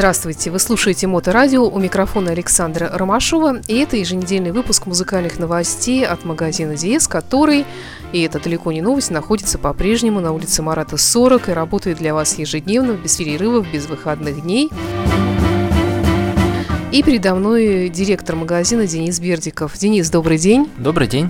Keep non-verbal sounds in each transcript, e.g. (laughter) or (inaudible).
Здравствуйте, вы слушаете Моторадио, у микрофона Александра Ромашова, и это еженедельный выпуск музыкальных новостей от магазина Диес, который, и это далеко не новость, находится по-прежнему на улице Марата 40 и работает для вас ежедневно, без перерывов, без выходных дней. И передо мной директор магазина Денис Бердиков. Денис, добрый день. Добрый день.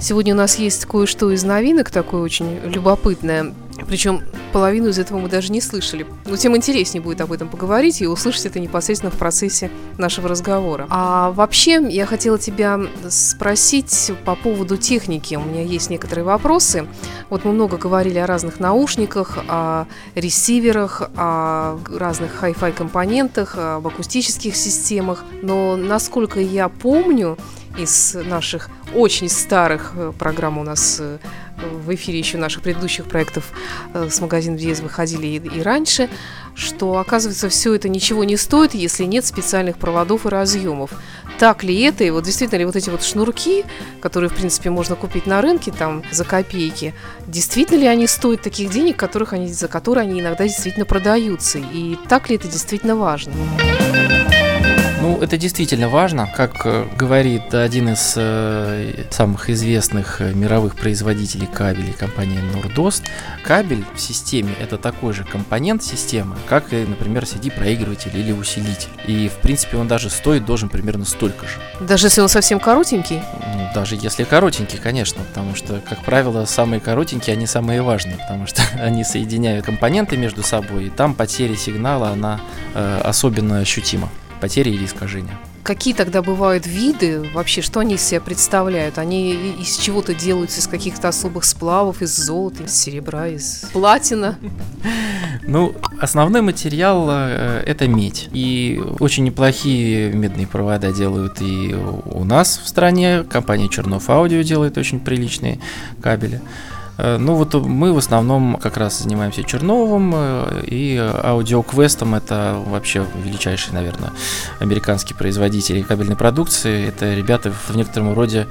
Сегодня у нас есть кое-что из новинок, такое очень любопытное. Причем половину из этого мы даже не слышали. Но тем интереснее будет об этом поговорить и услышать это непосредственно в процессе нашего разговора. А вообще, я хотела тебя спросить по поводу техники. У меня есть некоторые вопросы. Вот мы много говорили о разных наушниках, о ресиверах, о разных Hi-Fi компонентах, об акустических системах. Но насколько я помню, из наших очень старых э, программ у нас э, в эфире еще наших предыдущих проектов э, с магазином Диез выходили и раньше, что, оказывается, все это ничего не стоит, если нет специальных проводов и разъемов. Так ли это? И вот действительно ли вот эти вот шнурки, которые, в принципе, можно купить на рынке там за копейки, действительно ли они стоят таких денег, которых они, за которые они иногда действительно продаются? И так ли это действительно важно? Ну, это действительно важно. Как э, говорит один из э, самых известных э, мировых производителей кабелей, компания Nordost, кабель в системе это такой же компонент системы, как, и, например, CD-проигрыватель или усилитель. И, в принципе, он даже стоит должен примерно столько же. Даже если он совсем коротенький? Ну, даже если коротенький, конечно, потому что, как правило, самые коротенькие, они самые важные, потому что (laughs) они соединяют компоненты между собой, и там потеря сигнала, она э, особенно ощутима потери или искажения. Какие тогда бывают виды вообще, что они из себя представляют? Они из чего-то делаются, из каких-то особых сплавов, из золота, из серебра, из платина? (laughs) Ну, основной материал э, это медь. И очень неплохие медные провода делают и у нас в стране. Компания Чернов Аудио делает очень приличные кабели. Э, ну вот мы в основном как раз занимаемся Черновым э, и аудиоквестом. Это вообще величайший, наверное, американский производитель кабельной продукции. Это ребята в некотором роде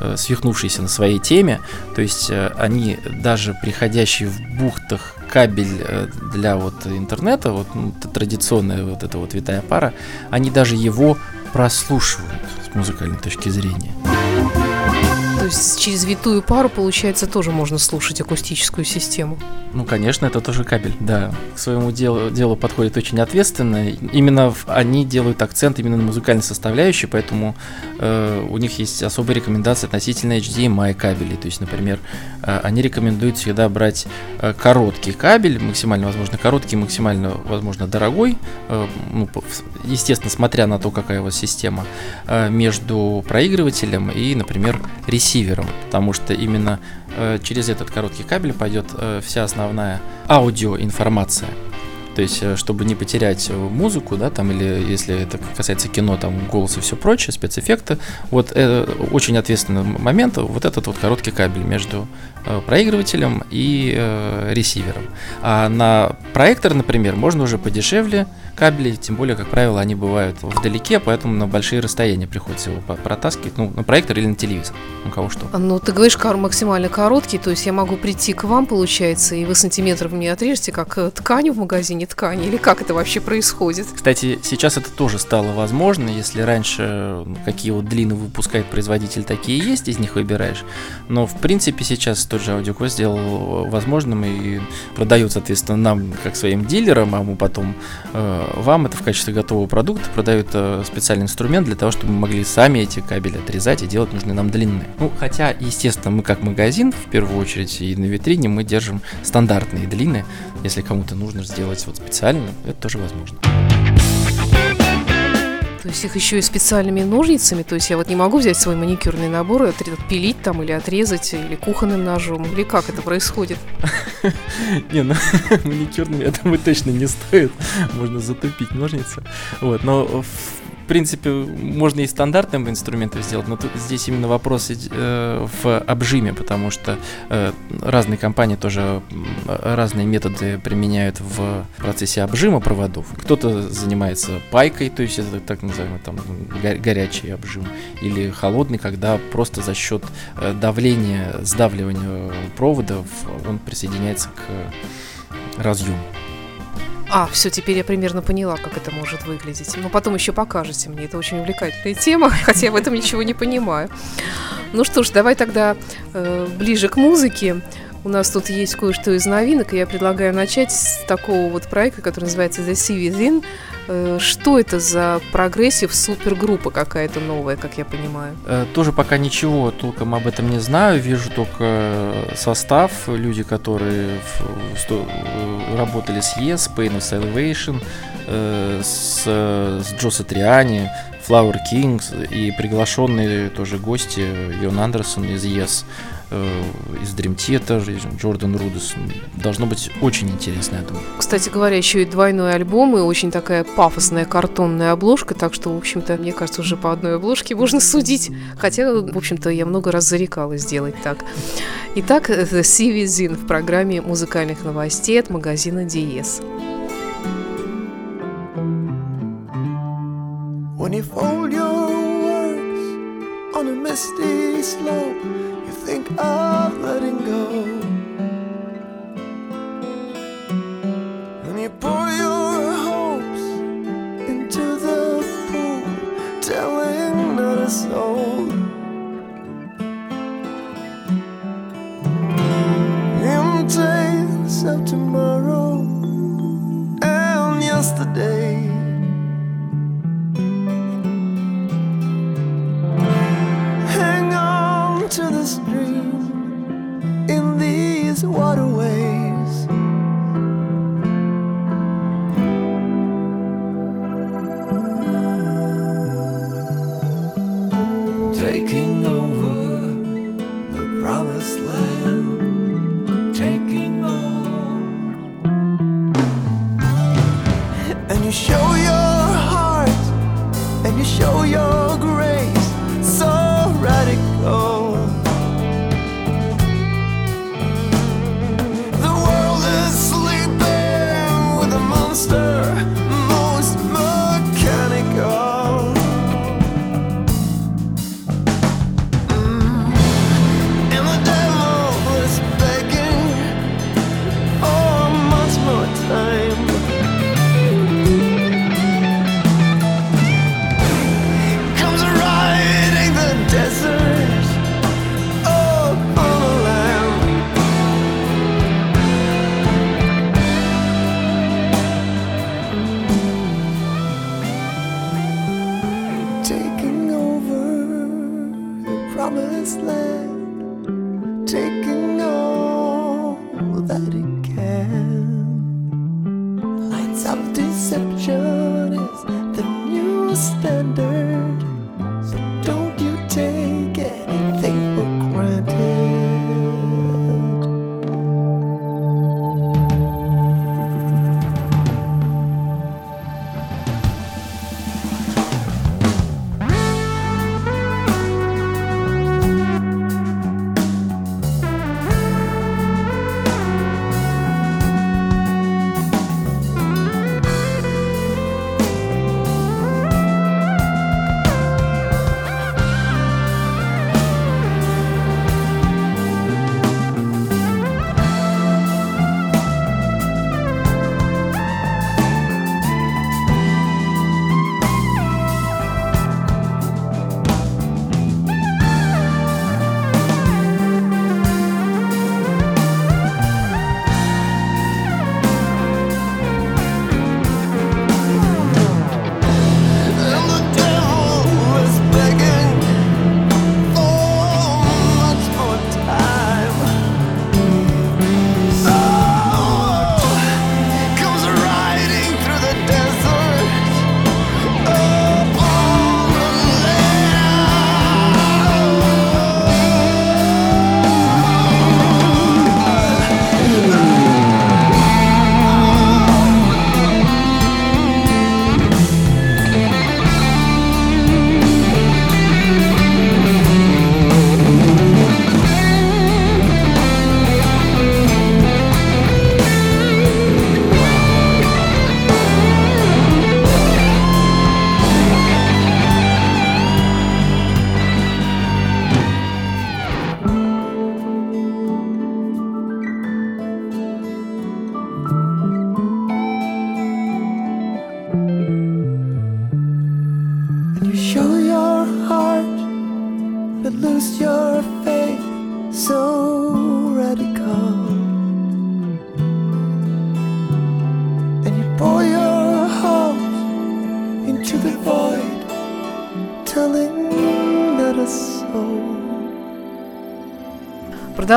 э, свихнувшиеся на своей теме. То есть они даже приходящие в бухтах кабель для вот интернета, вот ну, традиционная вот эта вот витая пара, они даже его прослушивают с музыкальной точки зрения есть через витую пару, получается, тоже можно слушать акустическую систему. Ну, конечно, это тоже кабель, да. К своему делу, делу подходит очень ответственно. Именно они делают акцент именно на музыкальной составляющей, поэтому э, у них есть особые рекомендации относительно HDMI кабелей. То есть, например, э, они рекомендуют всегда брать э, короткий кабель, максимально возможно короткий, максимально возможно дорогой, э, ну, естественно, смотря на то, какая у вас система, э, между проигрывателем и, например, ресивером, потому что именно э, через этот короткий кабель пойдет э, вся основная аудиоинформация. То есть, э, чтобы не потерять музыку, да, там, или если это касается кино, там, голос и все прочее, спецэффекты, вот это очень ответственный момент, вот этот вот короткий кабель между э, проигрывателем и э, ресивером. А на проектор, например, можно уже подешевле, кабелей, тем более, как правило, они бывают вдалеке, поэтому на большие расстояния приходится его протаскивать, ну, на проектор или на телевизор, у кого что. Ну, ты говоришь, максимально короткий, то есть я могу прийти к вам, получается, и вы сантиметров мне отрежете, как э, ткань в магазине ткани, или как это вообще происходит? Кстати, сейчас это тоже стало возможно, если раньше какие вот длины выпускает производитель, такие есть, из них выбираешь, но, в принципе, сейчас тот же AudioQuest сделал возможным и продает, соответственно, нам, как своим дилерам, а мы потом э, вам это в качестве готового продукта продают э, специальный инструмент для того, чтобы мы могли сами эти кабели отрезать и делать нужные нам длины. Ну, хотя, естественно, мы как магазин, в первую очередь, и на витрине мы держим стандартные длины. Если кому-то нужно сделать вот специально, это тоже возможно. То есть их еще и специальными ножницами, то есть я вот не могу взять свой маникюрный набор и отпилить там или отрезать, или кухонным ножом, или как это происходит? (laughs) Не, ну (laughs) маникюрными, я думаю, точно не стоит, можно затупить ножницы. Вот, но принципе, можно и стандартным инструментом сделать, но тут, здесь именно вопрос э, в обжиме, потому что э, разные компании тоже разные методы применяют в процессе обжима проводов. Кто-то занимается пайкой, то есть это так называемый там горячий обжим, или холодный, когда просто за счет э, давления, сдавливания проводов он присоединяется к разъему. А, все, теперь я примерно поняла, как это может выглядеть. Но потом еще покажете мне. Это очень увлекательная тема, (laughs) хотя я в этом ничего не понимаю. Ну что ж, давай тогда э, ближе к музыке. У нас тут есть кое-что из новинок, и я предлагаю начать с такого вот проекта, который называется The Sea Within. Э, что это за progressive супергруппа какая-то новая, как я понимаю? Э, тоже пока ничего толком об этом не знаю. Вижу только состав, люди, которые работали с Yes, Pain of Salvation, э, с, с Джо Сатриани, Flower Kings и приглашенные тоже гости Йон Андерсон из Yes. Э, из Dream Theater, Джордан Рудес. Должно быть очень интересно, я думаю. Кстати говоря, еще и двойной альбом, и очень такая пафосная картонная обложка, так что, в общем-то, мне кажется, уже по одной обложке можно судить. Хотя, в общем-то, я много раз зарекалась сделать так. Итак, The Sea Within в программе музыкальных новостей от магазина Диес. When you fold your works on a misty slope show your heart and you show your grace so radical. The world is sleeping with a monster.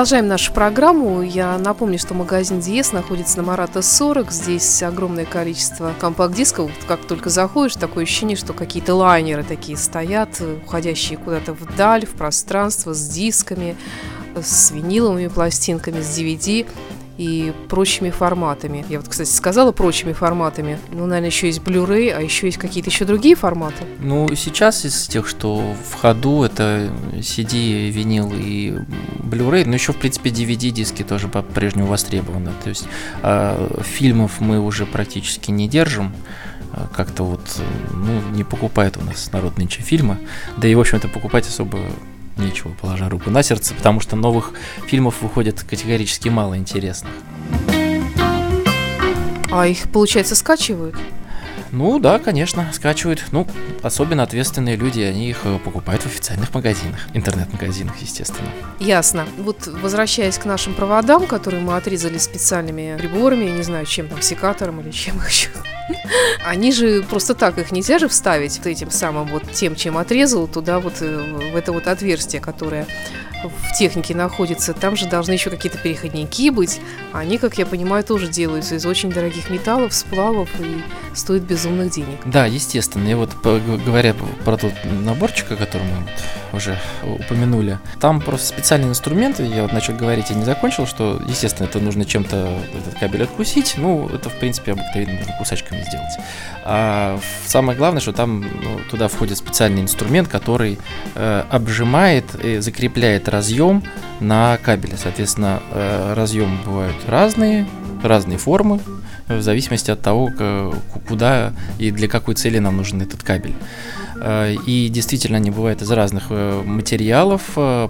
Продолжаем нашу программу. Я напомню, что магазин Диес находится на Марата 40. Здесь огромное количество компакт-дисков. Как только заходишь, такое ощущение, что какие-то лайнеры такие стоят, уходящие куда-то вдаль, в пространство, с дисками, с виниловыми пластинками, с DVD и прочими форматами. Я вот, кстати, сказала прочими форматами. Ну, наверное, еще есть Blu-ray, а еще есть какие-то еще другие форматы. Ну, сейчас из тех, что в ходу, это CD, винил и Blu-ray, но еще, в принципе, DVD-диски тоже по-прежнему востребованы. То есть э, фильмов мы уже практически не держим а, как-то вот, ну, не покупает у нас народ нынче фильмы, да и, в общем-то, покупать особо нечего, положа руку на сердце, потому что новых фильмов выходит категорически мало интересных. А их, получается, скачивают? Ну да, конечно, скачивают. Ну, особенно ответственные люди, они их э, покупают в официальных магазинах, интернет-магазинах, естественно. Ясно. Вот возвращаясь к нашим проводам, которые мы отрезали специальными приборами, я не знаю, чем там, секатором или чем (laughs) еще. Они же просто так их нельзя же вставить этим самым вот тем, чем отрезал, туда вот э, в это вот отверстие, которое в технике находится, там же должны еще какие-то переходники быть. Они, как я понимаю, тоже делаются из очень дорогих металлов, сплавов и стоят безумных денег. Да, естественно. И вот говоря про тот наборчик, о котором мы вот уже упомянули, там просто специальные инструменты. Я вот начал говорить и не закончил, что, естественно, это нужно чем-то этот кабель откусить. Ну, это, в принципе, обыкновенно можно кусачками сделать. А самое главное, что там ну, туда входит специальный инструмент, который э, обжимает и закрепляет разъем на кабеле. Соответственно, э, разъемы бывают разные, разные формы, в зависимости от того, куда и для какой цели нам нужен этот кабель. Э, и действительно они бывают из разных э, материалов,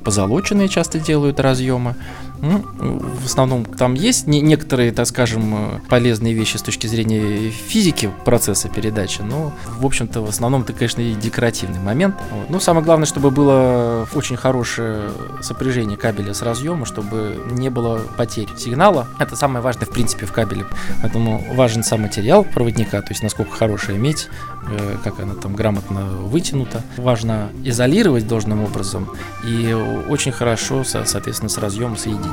позолоченные часто делают разъемы, в основном там есть не, некоторые, так скажем, э, полезные вещи с точки зрения физики процесса передачи, но, в общем-то, в основном это, конечно, и декоративный момент. Вот. Ну, самое главное, чтобы было очень хорошее сопряжение кабеля с разъемом, чтобы не было потерь сигнала. Это самое важное, в принципе, в кабеле. Поэтому важен сам материал проводника, то есть насколько хорошая медь, э, как она там грамотно вытянута. Важно изолировать должным образом и очень хорошо, соответственно, с разъемом соединить.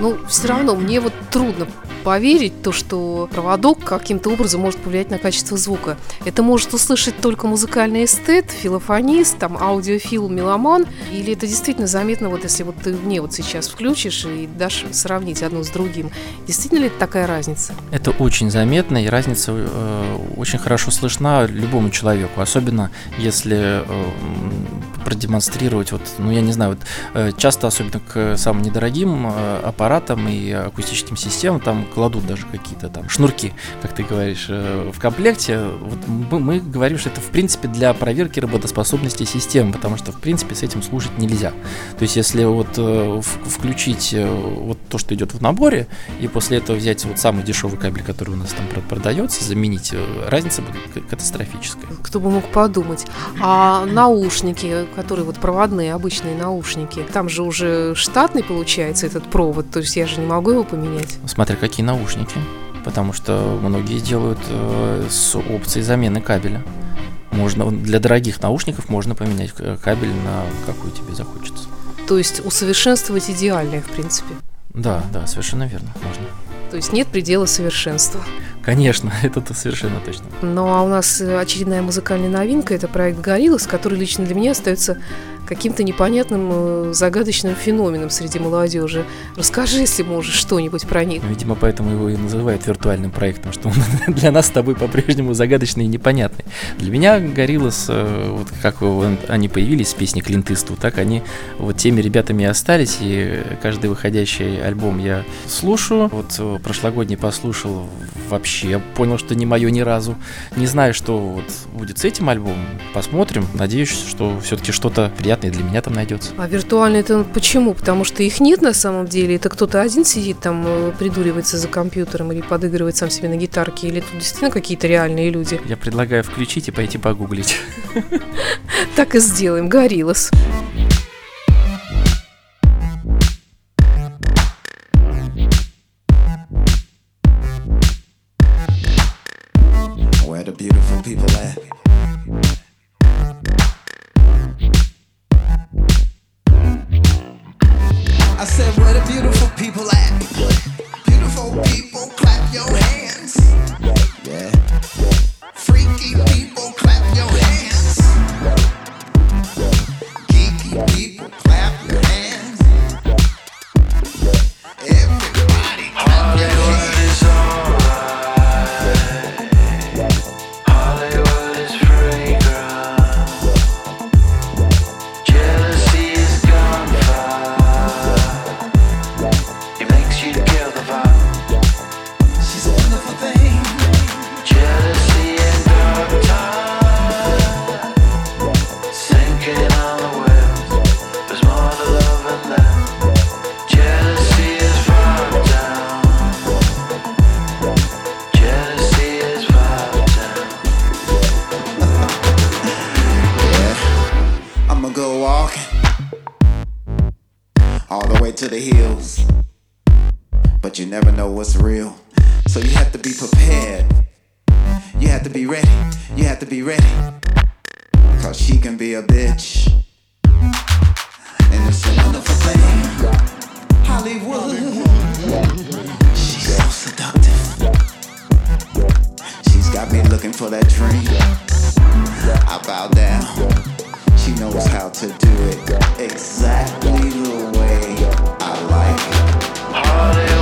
Ну, все равно мне вот трудно поверить то, что проводок каким-то образом может повлиять на качество звука. Это может услышать только музыкальный эстет, филофонист, там, аудиофил, меломан, или это действительно заметно, вот если вот ты мне вот сейчас включишь и дашь сравнить одно с другим, действительно ли это такая разница? Это очень заметно, и разница э, очень хорошо слышна любому человеку, особенно если э, продемонстрировать, вот, ну я не знаю, вот, э, часто, особенно к самым недорогим э, аппаратам и акустическим системам, там кладут даже какие-то там шнурки, как ты говоришь, э, в комплекте. Вот мы, говорим, что это в принципе для проверки работоспособности системы, потому что в принципе с этим слушать нельзя. То есть если вот э, включить э, вот то, что идет в наборе, и после этого взять вот самый дешевый кабель, который у нас там продается, заменить, разница будет катастрофическая. Кто бы мог подумать. А наушники, которые вот проводные, обычные наушники, там же уже штатный получается этот провод, то есть я же не могу его поменять. Смотря какие наушники, потому что многие делают э, с опцией замены кабеля. Можно для дорогих наушников можно поменять кабель на какой тебе захочется. То есть усовершенствовать идеальное, в принципе. Да, да, совершенно верно, можно. То есть нет предела совершенства. Конечно, (laughs) это совершенно точно. Ну а у нас э, очередная музыкальная новинка – это проект «Гориллас», который лично для меня остается каким-то непонятным э, загадочным феноменом среди молодежи. Расскажи, если можешь, что-нибудь про них. Видимо, поэтому его и называют виртуальным проектом, что он (laughs) для нас с тобой по-прежнему загадочный и непонятный. Для меня Гориллас, э, вот как они появились с песней Клинт Иствуд, так они вот теми ребятами и остались, и каждый выходящий альбом я слушаю. Вот прошлогодний послушал вообще, понял, что не мое ни разу. Не знаю, что вот будет с этим альбомом, посмотрим. Надеюсь, что все-таки что-то приятное для меня там найдется. А виртуальные это почему? Потому что их нет на самом деле. Это кто-то один сидит там, э, придуривается за компьютером или подыгрывает сам себе на гитарке, или тут действительно какие-то реальные люди? Я предлагаю включить и пойти погуглить. Так и сделаем. Гориллас. (laughs) looking for that dream. I bow down. She knows how to do it exactly the way I like it.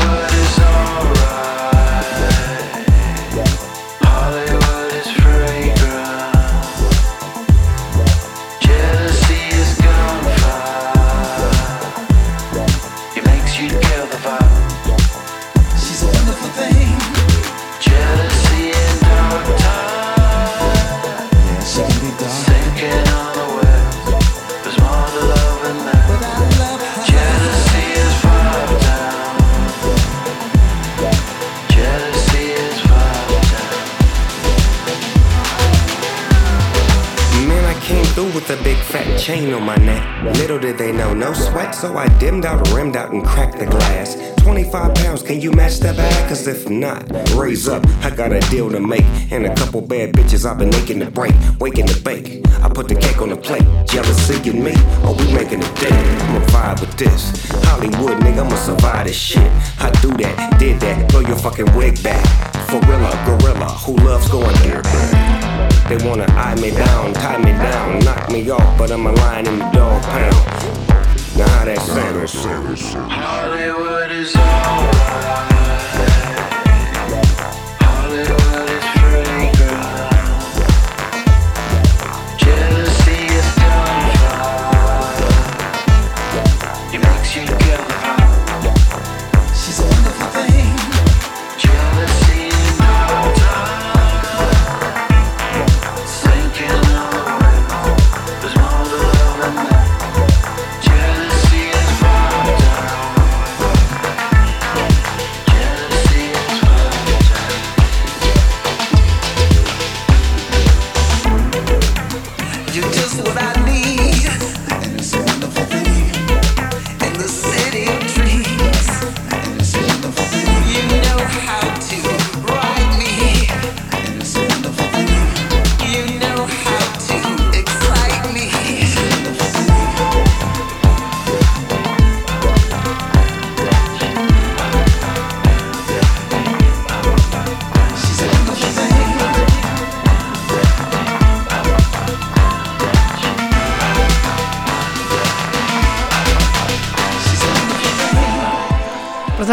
Chain on my neck. Little did they know, no sweat, so I dimmed out, rimmed out, and cracked the glass. 25 pounds, can you match that bag? Cause if not, raise up, I got a deal to make. And a couple bad bitches I've been aching to break, waking to bake. I put the cake on the plate, jealousy in me, or we making a date. I'ma vibe with this. Hollywood, nigga, I'ma survive this shit. I do that, did that, throw your fucking wig back. Gorilla, gorilla, who loves going there? They wanna eye me down, tie me down, knock me off, but I'm a lion in the dog pound. Now how that sound? Hollywood is alright.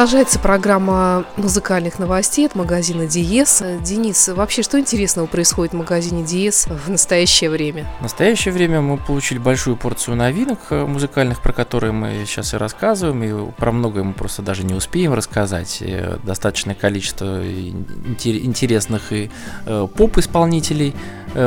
Продолжается программа музыкальных новостей от магазина Диес. Денис, вообще что интересного происходит в магазине Диес в настоящее время? В настоящее время мы получили большую порцию новинок э, музыкальных, про которые мы сейчас и рассказываем, и про многое мы просто даже не успеем рассказать. Э, Достаточное количество интересных и э, поп-исполнителей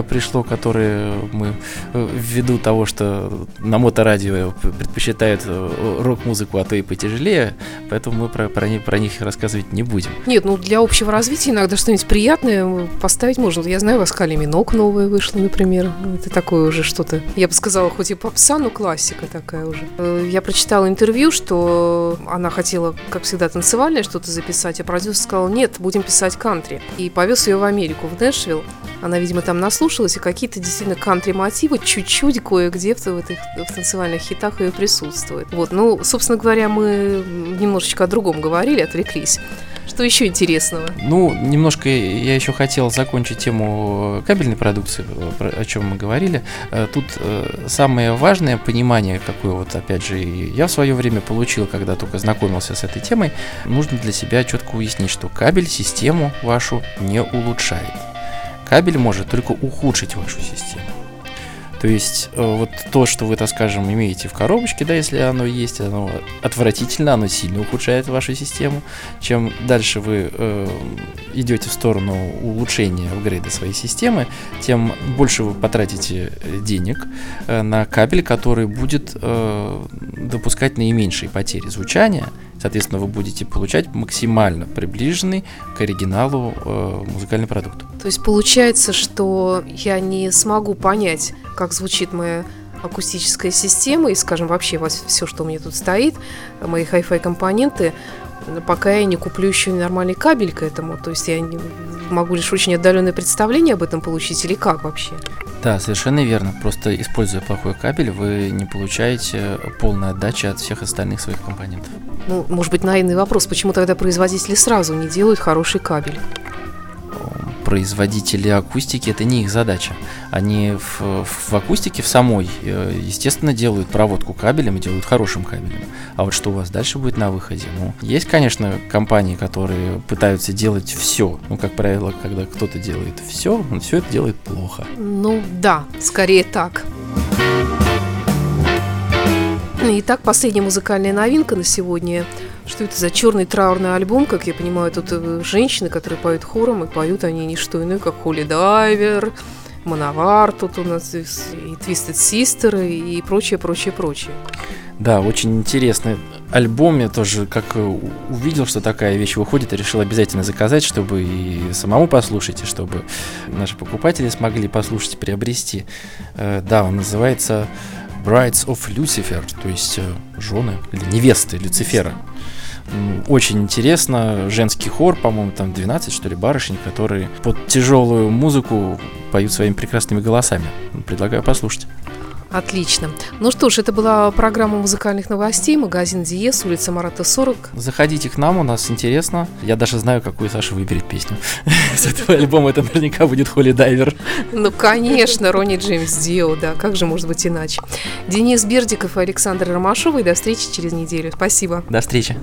пришло, которые мы ввиду того, что на моторадио предпочитают рок-музыку, а то и потяжелее, поэтому мы мы про, про, про них рассказывать не будем. Нет, ну для общего развития иногда что-нибудь приятное поставить можно. Я знаю, у вас Кали Минок новая вышла, например. Это такое уже что-то, я бы сказала, хоть и попса, но классика такая уже. Э, я прочитала интервью, что она хотела, как всегда, танцевальное что-то записать, а продюсер сказал, нет, будем писать кантри. И повез ее в Америку, в Нэшвилл. Она, видимо, там наслушалась, и какие-то действительно кантри-мотивы чуть-чуть кое-где в, в этих в танцевальных хитах ее присутствуют. Вот, ну, собственно говоря, мы немножечко о другом говорили, отвлеклись. Что еще интересного? Ну, немножко я еще хотел закончить тему кабельной продукции, о чем мы говорили. Э, тут э, самое важное понимание, какое вот, опять же, я в свое время получил, когда только знакомился с этой темой, нужно для себя четко уяснить, что кабель систему вашу не улучшает. Кабель может только ухудшить вашу систему. То есть э, вот то, что вы, так скажем, имеете в коробочке, да, если оно есть, оно отвратительно, оно сильно ухудшает вашу систему. Чем дальше вы э, идете в сторону улучшения апгрейда своей системы, тем больше вы потратите денег э, на кабель, который будет э, допускать наименьшие потери звучания. Соответственно, вы будете получать максимально приближенный к оригиналу э, музыкальный продукт. То есть получается, что я не смогу понять, как звучит моя акустическая система и, скажем, вообще все, что у меня тут стоит, мои хай-фай компоненты, пока я не куплю еще нормальный кабель к этому. То есть я не, могу лишь очень отдаленное представление об этом получить или как вообще? Да, совершенно верно. Просто используя плохой кабель, вы не получаете полной отдачи от всех остальных своих компонентов. Ну, может быть, наивный вопрос, почему тогда производители сразу не делают хороший кабель? Производители акустики это не их задача. Они в, в акустике в самой, э, естественно, делают проводку кабелем и делают хорошим кабелем. А вот что у вас дальше будет на выходе? Ну, есть, конечно, компании, которые пытаются делать все. Ну, как правило, когда кто-то делает все, он все это делает плохо. Ну да, скорее так. Итак, последняя музыкальная новинка на сегодня – что это за черный траурный альбом, как я понимаю, тут э, женщины, которые поют хором, и поют они не что иное, как Холли Дайвер, Мановар тут у нас, и Twisted Sister, и прочее, прочее, прочее. Да, очень интересный альбом. Я тоже как э, увидел, что такая вещь выходит, и решил обязательно заказать, чтобы и самому послушать, и чтобы наши покупатели смогли послушать, приобрести. Э, да, он называется Brides of Lucifer, то есть жены или невесты Люцифера. Очень интересно. Женский хор, по-моему, там 12, что ли, барышень, которые под тяжелую музыку поют своими прекрасными голосами. Предлагаю послушать. Отлично. Ну что ж, это была программа музыкальных новостей, магазин Диес, улица Марата 40. Заходите к нам, у нас интересно. Я даже знаю, какую Саша выберет песню. (laughs) С этого альбома это наверняка будет Холли Дайвер. Ну, конечно, Ронни Джеймс Дио, да, как же может быть иначе. Денис Бердиков и Александр Ромашов, и до встречи через неделю. Спасибо. До встречи.